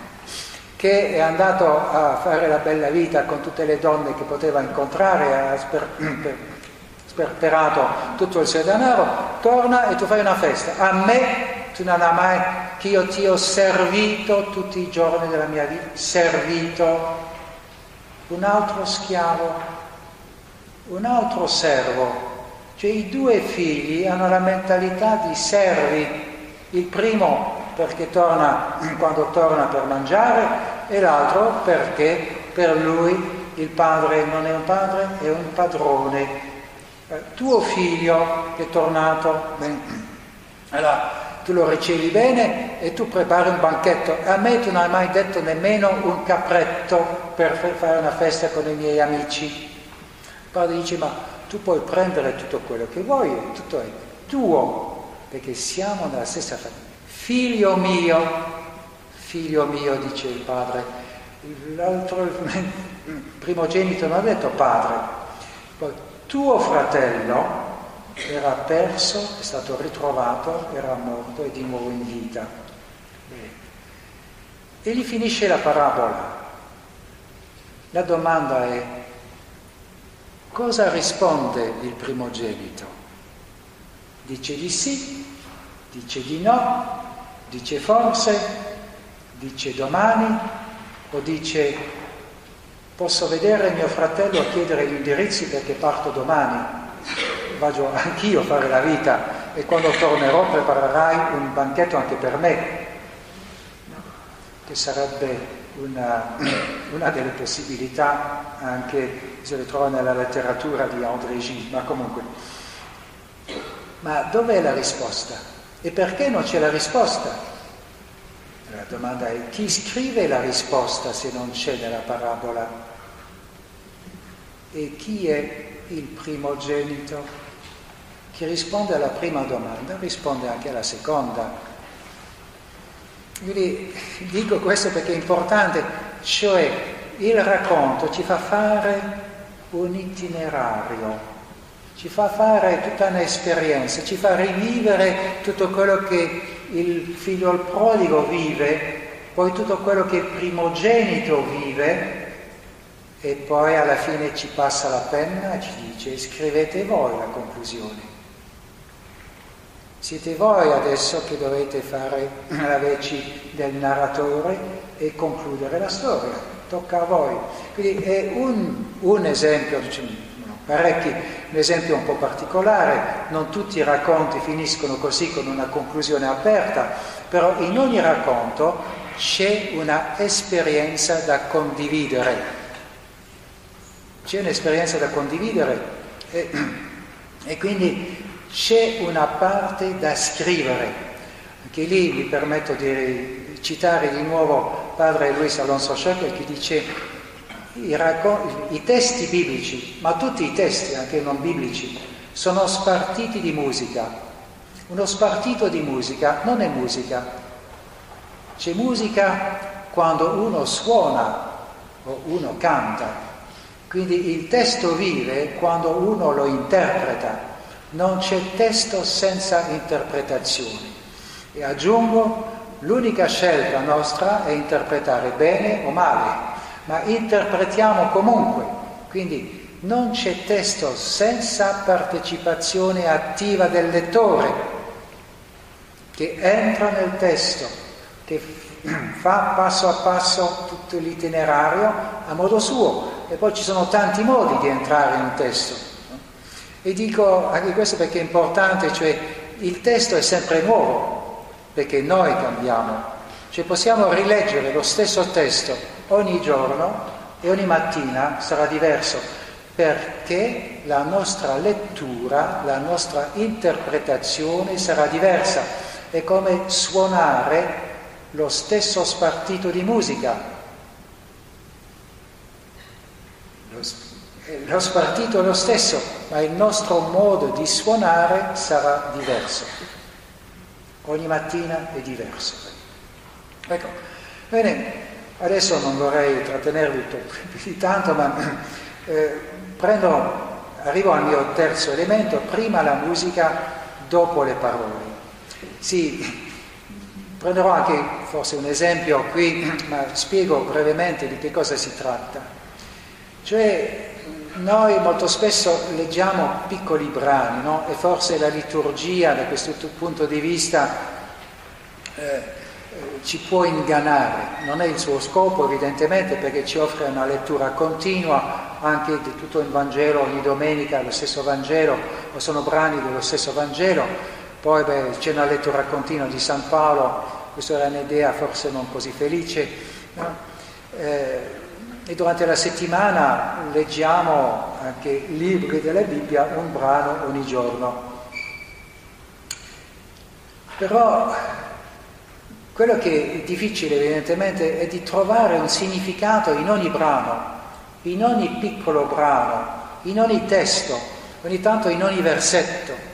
che è andato a fare la bella vita con tutte le donne che poteva incontrare, ha sper- [clears throat] sperperato tutto il suo denaro, torna e tu fai una festa. A me tu non hai mai che io ti ho servito tutti i giorni della mia vita, servito un altro schiavo, un altro servo. Cioè i due figli hanno la mentalità di servi, il primo perché torna quando torna per mangiare e l'altro perché per lui il padre non è un padre, è un padrone. Eh, tuo figlio che è tornato, [clears throat] allora tu lo ricevi bene e tu prepari un banchetto. A me tu non hai mai detto nemmeno un capretto per fare una festa con i miei amici. Il padre dice, ma tu puoi prendere tutto quello che vuoi, tutto è tuo, perché siamo nella stessa famiglia. Figlio mio, figlio mio, dice il padre. L'altro, il [laughs] primogenito non ha detto padre. Poi, tuo fratello, era perso, è stato ritrovato, era morto e di nuovo in vita. E lì finisce la parabola. La domanda è cosa risponde il primogenito? Dice di sì, dice di no, dice forse, dice domani o dice posso vedere mio fratello a chiedere gli indirizzi perché parto domani vado anch'io a fare la vita e quando tornerò preparerai un banchetto anche per me. che sarebbe una, [clears throat] una delle possibilità anche se le trova nella letteratura di André Gide, ma comunque. Ma dov'è la risposta? E perché non c'è la risposta? La domanda è chi scrive la risposta se non c'è nella parabola? E chi è il primogenito? Chi risponde alla prima domanda risponde anche alla seconda. Quindi dico questo perché è importante, cioè il racconto ci fa fare un itinerario, ci fa fare tutta un'esperienza, ci fa rivivere tutto quello che il figlio al prodigo vive, poi tutto quello che il primogenito vive e poi alla fine ci passa la penna e ci dice scrivete voi la conclusione. Siete voi adesso che dovete fare la veci del narratore e concludere la storia, tocca a voi. Quindi è un, un esempio, diciamo, parecchi, un esempio un po' particolare, non tutti i racconti finiscono così con una conclusione aperta, però in ogni racconto c'è una esperienza da condividere. C'è un'esperienza da condividere e, e quindi c'è una parte da scrivere. Anche lì mi permetto di citare di nuovo padre Luis Alonso Schöckel che dice i, raccon- i testi biblici, ma tutti i testi, anche non biblici, sono spartiti di musica. Uno spartito di musica non è musica. C'è musica quando uno suona o uno canta. Quindi il testo vive quando uno lo interpreta. Non c'è testo senza interpretazioni. E aggiungo, l'unica scelta nostra è interpretare bene o male ma interpretiamo comunque. Quindi non c'è testo senza partecipazione attiva del lettore che entra nel testo, che [clears throat] fa passo a passo tutto l'itinerario a modo suo. E poi ci sono tanti modi di entrare in un testo. E dico anche questo perché è importante, cioè il testo è sempre nuovo, perché noi cambiamo. Cioè possiamo rileggere lo stesso testo ogni giorno e ogni mattina sarà diverso perché la nostra lettura, la nostra interpretazione sarà diversa. È come suonare lo stesso spartito di musica. Lo, spartito è lo stesso, ma il nostro modo di suonare sarà diverso. Ogni mattina è diverso. Ecco, bene, Adesso non vorrei trattenervi [laughs] più di tanto, ma eh, prendo, arrivo al mio terzo elemento, prima la musica, dopo le parole. Sì, prenderò anche forse un esempio qui, ma spiego brevemente di che cosa si tratta. Cioè, noi molto spesso leggiamo piccoli brani, no? E forse la liturgia, da questo punto di vista, eh, ci può ingannare, non è il suo scopo evidentemente perché ci offre una lettura continua anche di tutto il Vangelo, ogni domenica lo stesso Vangelo, o sono brani dello stesso Vangelo, poi beh, c'è una lettura continua di San Paolo, questa era un'idea forse non così felice, no? eh, e durante la settimana leggiamo anche libri della Bibbia, un brano ogni giorno. Però quello che è difficile evidentemente è di trovare un significato in ogni brano, in ogni piccolo brano, in ogni testo, ogni tanto in ogni versetto.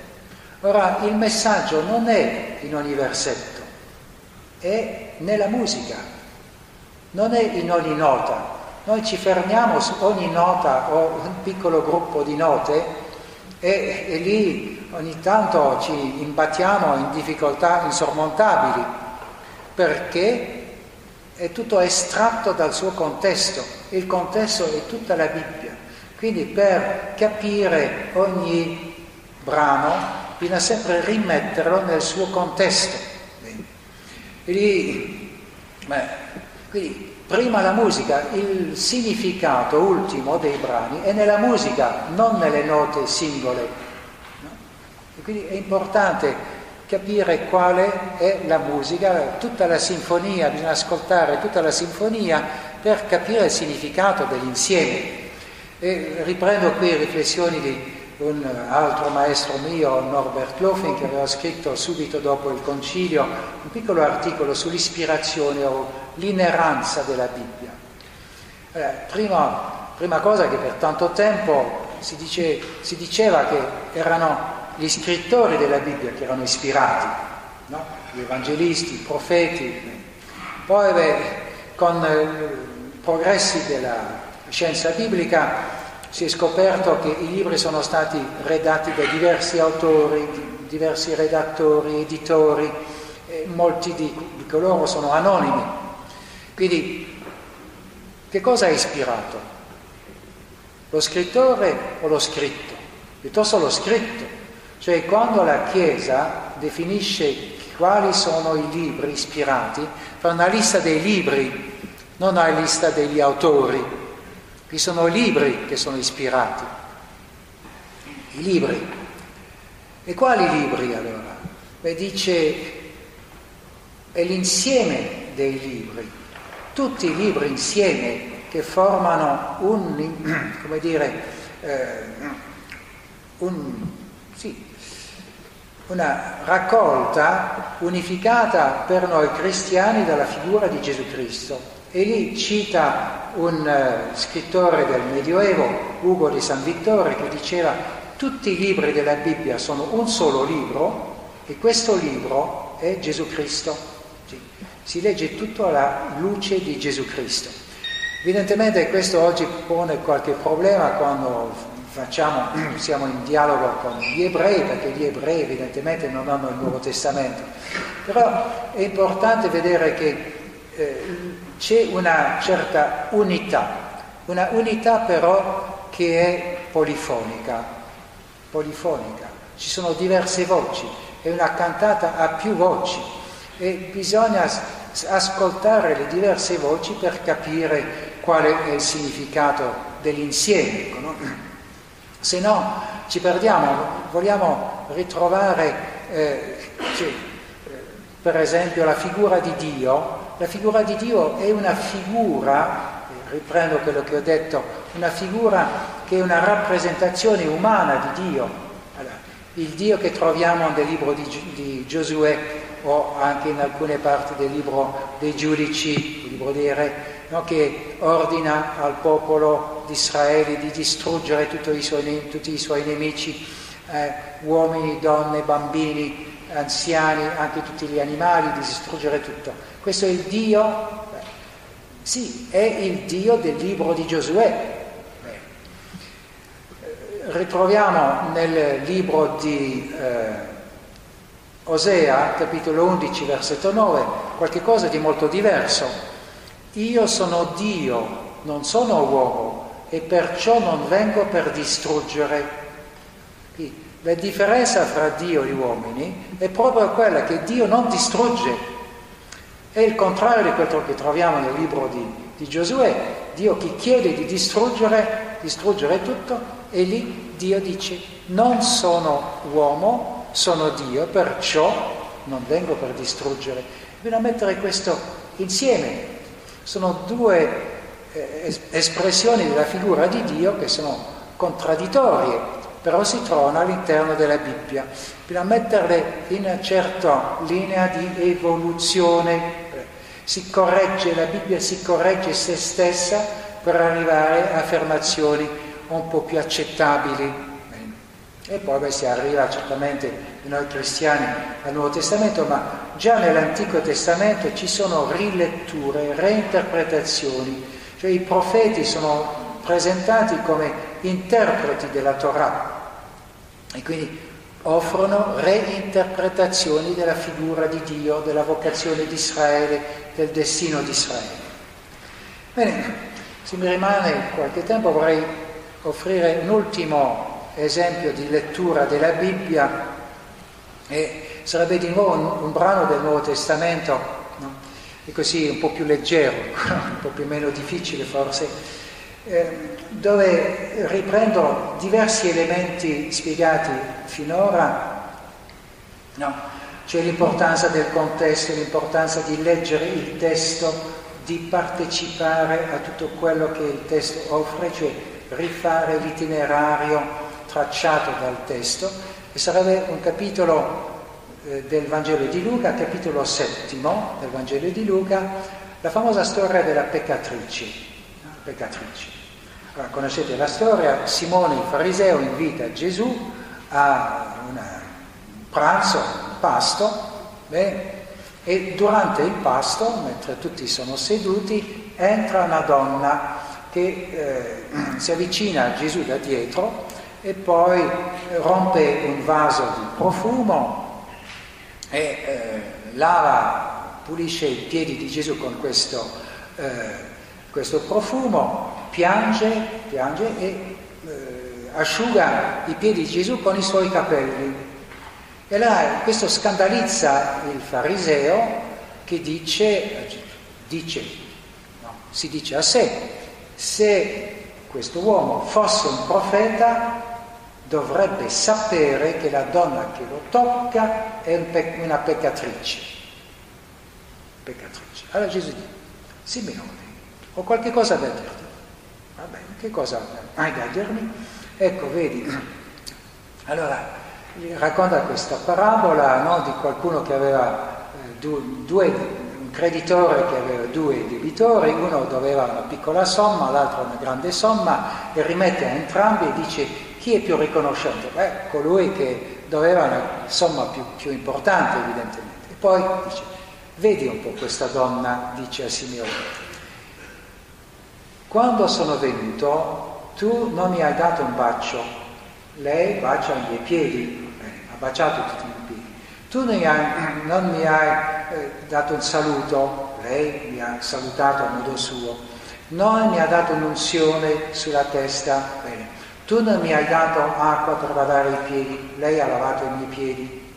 Ora il messaggio non è in ogni versetto, è nella musica, non è in ogni nota. Noi ci fermiamo su ogni nota o un piccolo gruppo di note e, e lì ogni tanto ci imbattiamo in difficoltà insormontabili perché è tutto estratto dal suo contesto, il contesto è tutta la Bibbia. Quindi per capire ogni brano bisogna sempre rimetterlo nel suo contesto. Quindi, beh, quindi prima la musica, il significato ultimo dei brani è nella musica, non nelle note singole. No? quindi è importante capire quale è la musica, tutta la sinfonia, bisogna ascoltare tutta la sinfonia per capire il significato dell'insieme. E riprendo qui riflessioni di un altro maestro mio, Norbert Lofing, che aveva scritto subito dopo il concilio un piccolo articolo sull'ispirazione o l'ineranza della Bibbia. Eh, prima, prima, cosa che per tanto tempo si, dice, si, diceva che erano gli scrittori della Bibbia che erano ispirati, no? gli evangelisti, i profeti. Poi beh, con i eh, progressi della scienza biblica si è scoperto che i libri sono stati redatti da diversi autori, diversi redattori, editori, molti di, di coloro sono anonimi. Quindi che cosa ha ispirato? Lo scrittore o lo scritto? Piuttosto lo scritto. Cioè quando la Chiesa definisce quali sono i libri ispirati, fa una lista dei libri, non una lista degli autori. Qui sono libri che sono ispirati. I libri. E quali libri allora? Beh, dice, è l'insieme dei libri, tutti i libri insieme che formano un, [clears throat] come dire, eh, un, sì, una raccolta unificata per noi cristiani dalla figura di Gesù Cristo. E lì cita un uh, scrittore del Medioevo, Ugo di San Vittore, che diceva tutti i libri della Bibbia sono un solo libro e questo libro è Gesù Cristo. Si legge tutto alla luce di Gesù Cristo. Evidentemente questo oggi pone qualche problema quando facciamo, siamo in dialogo con gli ebrei, perché gli ebrei evidentemente non hanno il Nuovo Testamento. Però è importante vedere che eh, c'è una certa unità, una unità però che è polifonica, polifonica. Ci sono diverse voci, è una cantata a più voci e bisogna ascoltare le diverse voci per capire qual è il significato dell'insieme. Ecco, no? Se no ci perdiamo, vogliamo ritrovare eh, cioè, per esempio la figura di Dio, la figura di Dio è una figura, riprendo quello che ho detto, una figura che è una rappresentazione umana di Dio. Allora, il Dio che troviamo nel libro di, di, Giosuè o anche in alcune parti del libro dei giudici, il libro dei re, no? che ordina al popolo di Israele di distruggere tutti i suoi, tutti i suoi nemici, eh, uomini, donne, bambini, anziani, anche tutti gli animali, di distruggere tutto. Questo è il Dio, sì, è il Dio del libro di Giosuè. Ritroviamo nel libro di eh, Osea, capitolo 11, versetto 9, qualche cosa di molto diverso. Io sono Dio, non sono uomo, e perciò non vengo per distruggere. La differenza fra Dio e gli uomini è proprio quella che Dio non distrugge. È il contrario di quello che troviamo nel libro di, di Giosuè. Dio che chiede di distruggere, distruggere tutto e lì Dio dice non sono uomo, sono Dio, perciò non vengo per distruggere. Bisogna mettere questo insieme. Sono due eh, espressioni della figura di Dio che sono contraddittorie però si trovano all'interno della Bibbia. Bisogna metterle in una certa linea di evoluzione. Si corregge, la Bibbia si corregge se stessa per arrivare a affermazioni un po' più accettabili. E poi beh, si arriva certamente noi cristiani al Nuovo Testamento, ma già nell'Antico Testamento ci sono riletture, reinterpretazioni, cioè i profeti sono presentati come interpreti della Torah, e quindi offrono reinterpretazioni della figura di Dio, della vocazione di Israele, del destino di Israele. Bene, se mi rimane qualche tempo vorrei offrire un ultimo esempio di lettura della Bibbia e sarebbe di nuovo un, un brano del Nuovo Testamento, no? e così un po' più leggero, [laughs] un po' più meno difficile forse, eh, dove riprendo diversi elementi spiegati finora no, c'è l'importanza del contesto, l'importanza di leggere il testo, di partecipare a tutto quello che il testo offre, cioè rifare l'itinerario tracciato dal testo. E sarebbe un capitolo eh, del Vangelo di Luca, capitolo settimo del Vangelo di Luca, la famosa storia della peccatrice. peccatrice. Allora, conoscete la storia, Simone il fariseo invita Gesù a un pranzo, un pasto, beh, e durante il pasto, mentre tutti sono seduti, entra una donna che eh, si avvicina a Gesù da dietro e poi rompe un vaso di profumo e eh, lava, pulisce i piedi di Gesù con questo, eh, questo profumo, piange, piange e eh, asciuga i piedi di Gesù con i suoi capelli. E là questo scandalizza il fariseo che dice, dice no, si dice a sé, se questo uomo fosse un profeta dovrebbe sapere che la donna che lo tocca è un pe- una peccatrice. Peccatrice. Allora Gesù dice, Simeone, ho qualche cosa da dirti. Va bene, che cosa hai da dirmi? Ecco, vedi. Allora, racconta questa parabola no, di qualcuno che aveva eh, due, un creditore che aveva due debitori, uno doveva una piccola somma, l'altro una grande somma, e rimette a entrambi e dice chi è più riconoscente? Beh, colui che doveva una somma più, più importante evidentemente. E poi dice, vedi un po' questa donna, dice a Simeone, quando sono venuto tu non mi hai dato un bacio, lei bacia i miei piedi, baciato tutti i piedi. Tu non mi hai, non mi hai eh, dato un saluto, lei mi ha salutato a modo suo, non mi ha dato un'unzione sulla testa, bene. Tu non mi hai dato acqua per lavare i piedi, lei ha lavato i miei piedi.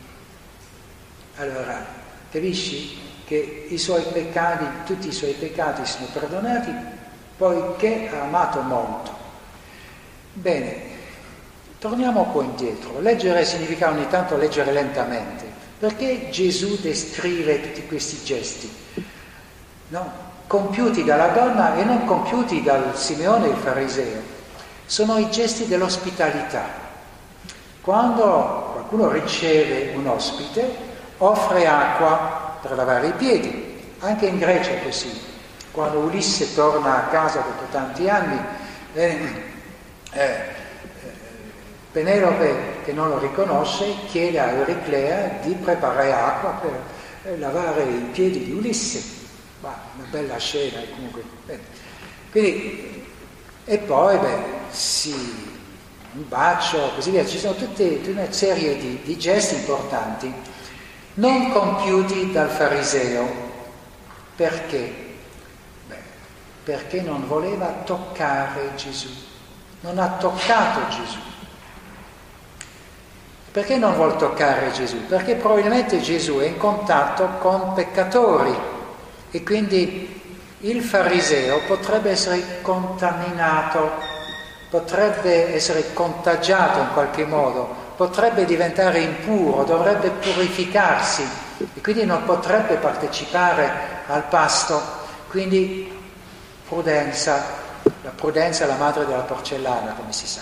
Allora, capisci che i suoi peccati, tutti i suoi peccati sono perdonati poiché ha amato molto. Bene, Torniamo un po' indietro. Leggere significa ogni tanto leggere lentamente. Perché Gesù descrive tutti questi gesti? No? Compiuti dalla donna e non compiuti dal Simeone il fariseo. Sono i gesti dell'ospitalità. Quando qualcuno riceve un ospite, offre acqua per lavare i piedi. Anche in Grecia è così. Quando Ulisse torna a casa dopo tanti anni, eh, eh, Penelope, che non lo riconosce, chiede a Euriclea di preparare acqua per eh, lavare i piedi di Ulisse. Ma una bella scena comunque. Quindi, e poi, beh, sì, un bacio, così via. Ci sono tutta una serie di, di gesti importanti, non compiuti dal fariseo. Perché? Perché non voleva toccare Gesù. Non ha toccato Gesù. Perché non vuol toccare Gesù? Perché probabilmente Gesù è in contatto con peccatori e quindi il fariseo potrebbe essere contaminato, potrebbe essere contagiato in qualche modo, potrebbe diventare impuro, dovrebbe purificarsi e quindi non potrebbe partecipare al pasto. Quindi prudenza, la prudenza è la madre della porcellana, come si sa.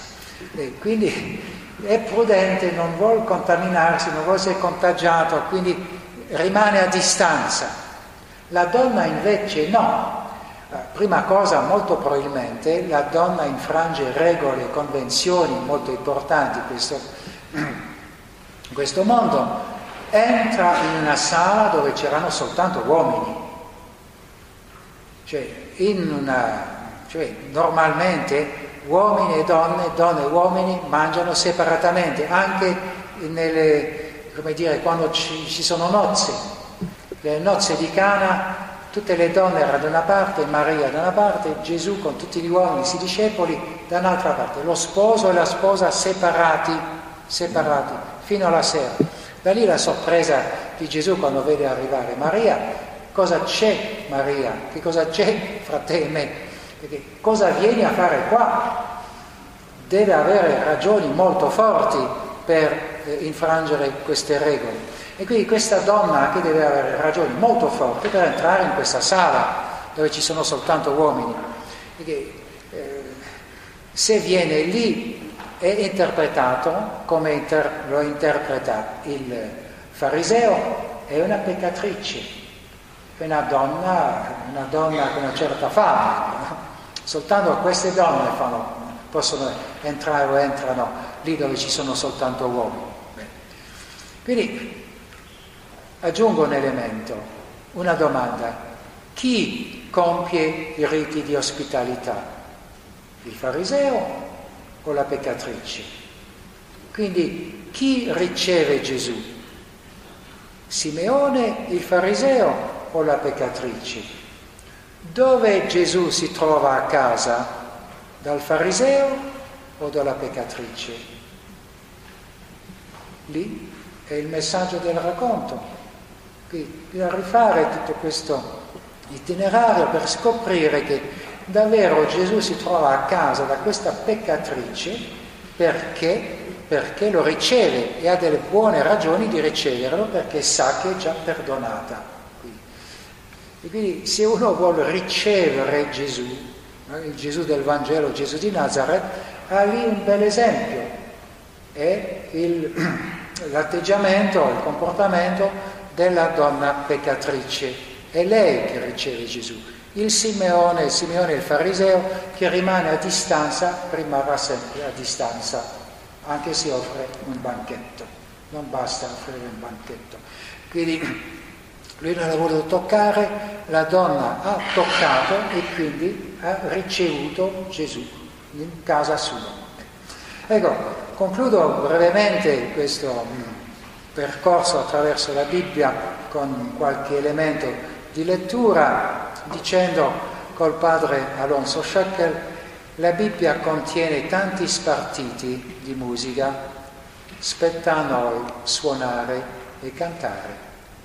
E quindi è prudente, non vuole contaminarsi, non vuole essere contagiato, quindi rimane a distanza. La donna invece no. Eh, prima cosa, molto probabilmente, la donna infrange regole e convenzioni molto importanti in questo, in questo mondo. Entra in una sala dove c'erano soltanto uomini. Cioè, una, cioè normalmente uomini e donne, donne e uomini mangiano separatamente, anche nelle, dire, quando ci, ci sono nozze. Le nozze di Cana, tutte le donne erano da una parte, Maria da una parte, Gesù con tutti gli uomini, i discepoli da un'altra parte, lo sposo e la sposa separati, separati, fino alla sera. Da lì la sorpresa di Gesù quando vede arrivare Maria, cosa c'è Maria? Che cosa c'è fra te e me? Perché cosa vieni a fare qua? Deve avere ragioni molto forti per eh, infrangere queste regole. E quindi questa donna che deve avere ragioni molto forti per entrare in questa sala dove ci sono soltanto uomini. Perché, eh, se viene lì è interpretato come inter- lo interpreta il fariseo, è una peccatrice, una donna, una donna con una certa fama. Soltanto queste donne fanno, possono entrare o entrano lì dove ci sono soltanto uomini. Quindi aggiungo un elemento, una domanda. Chi compie i riti di ospitalità? Il fariseo o la peccatrice? Quindi chi riceve Gesù? Simeone, il fariseo o la peccatrice? Dove Gesù si trova a casa? Dal fariseo o dalla peccatrice? Lì è il messaggio del racconto. Quindi bisogna rifare tutto questo itinerario per scoprire che davvero Gesù si trova a casa da questa peccatrice perché, perché lo riceve e ha delle buone ragioni di riceverlo perché sa che è già perdonata. E quindi se uno vuole ricevere Gesù, il Gesù del Vangelo, Gesù di Nazareth, ha lì un bel esempio. È il, [clears throat] l'atteggiamento, il comportamento della donna peccatrice è lei che riceve Gesù. Il Simeone, il Simeone il fariseo che rimane a distanza, rimarrà sempre a distanza, anche se offre un banchetto. Non basta offrire un banchetto. Quindi [clears throat] lui non ha voluto toccare, la donna ha toccato e quindi ha ricevuto Gesù in casa sua. Ecco, concludo brevemente questo mm, percorso attraverso la Bibbia con qualche elemento di lettura dicendo col padre Alonso Scheckel la Bibbia contiene tanti spartiti di musica, spetta a noi suonare e cantare.